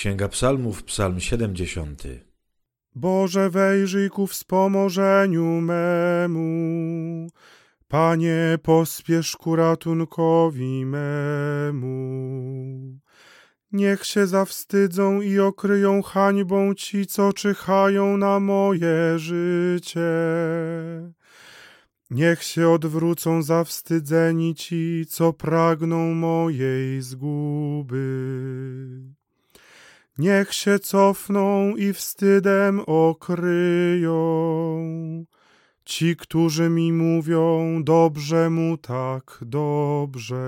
Księga Psalmów, Psalm 70. Boże, wejrzyj ku wspomożeniu memu. Panie, pospiesz ku ratunkowi memu. Niech się zawstydzą i okryją hańbą ci, co czyhają na moje życie. Niech się odwrócą zawstydzeni ci, co pragną mojej zguby. Niech się cofną i wstydem okryją. Ci, którzy mi mówią, dobrze mu tak dobrze.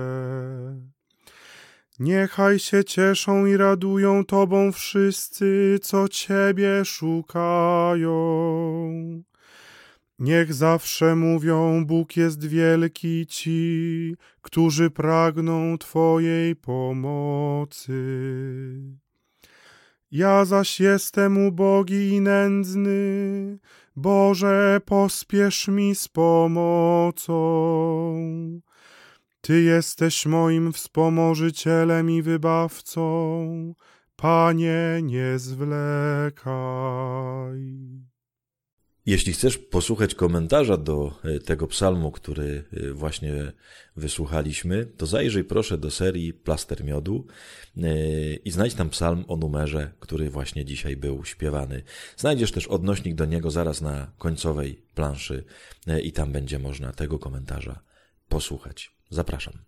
Niechaj się cieszą i radują Tobą wszyscy, co Ciebie szukają. Niech zawsze mówią, Bóg jest wielki ci, którzy pragną Twojej pomocy. Ja zaś jestem ubogi i nędzny, Boże, pospiesz mi z pomocą. Ty jesteś moim wspomożycielem i wybawcą, Panie, nie zwlekaj. Jeśli chcesz posłuchać komentarza do e, tego psalmu, który e, właśnie wysłuchaliśmy, to zajrzyj proszę do serii Plaster Miodu e, i znajdź tam psalm o numerze, który właśnie dzisiaj był śpiewany. Znajdziesz też odnośnik do niego zaraz na końcowej planszy i tam będzie można tego komentarza posłuchać. Zapraszam.